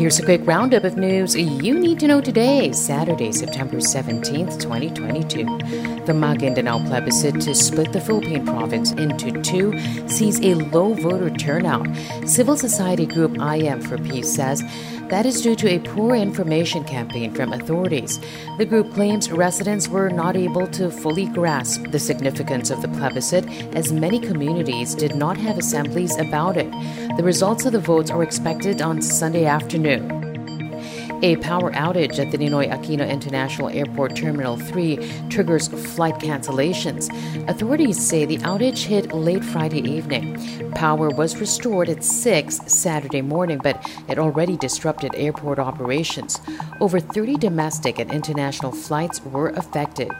Here's a quick roundup of news you need to know today, Saturday, September 17th, 2022. The Maguindanao plebiscite to split the Philippine province into two sees a low voter turnout. Civil society group I Am for Peace says that is due to a poor information campaign from authorities. The group claims residents were not able to fully grasp the significance of the plebiscite as many communities did not have assemblies about it. The results of the votes are expected on Sunday afternoon. A power outage at the Ninoy Aquino International Airport Terminal 3 triggers flight cancellations. Authorities say the outage hit late Friday evening. Power was restored at 6 Saturday morning, but it already disrupted airport operations. Over 30 domestic and international flights were affected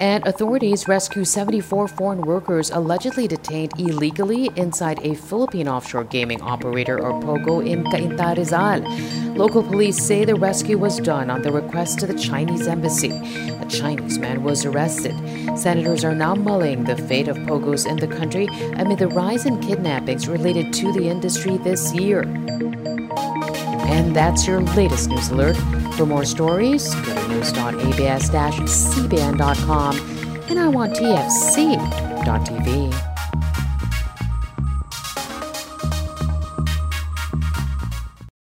and authorities rescue 74 foreign workers allegedly detained illegally inside a Philippine offshore gaming operator or POGO in Cainta Rizal. Local police say the rescue was done on the request of the Chinese embassy. A Chinese man was arrested. Senators are now mulling the fate of POGOs in the country amid the rise in kidnappings related to the industry this year. And that's your latest news alert. For more stories, go to news.abs-cbn.com and I want TFC.tv.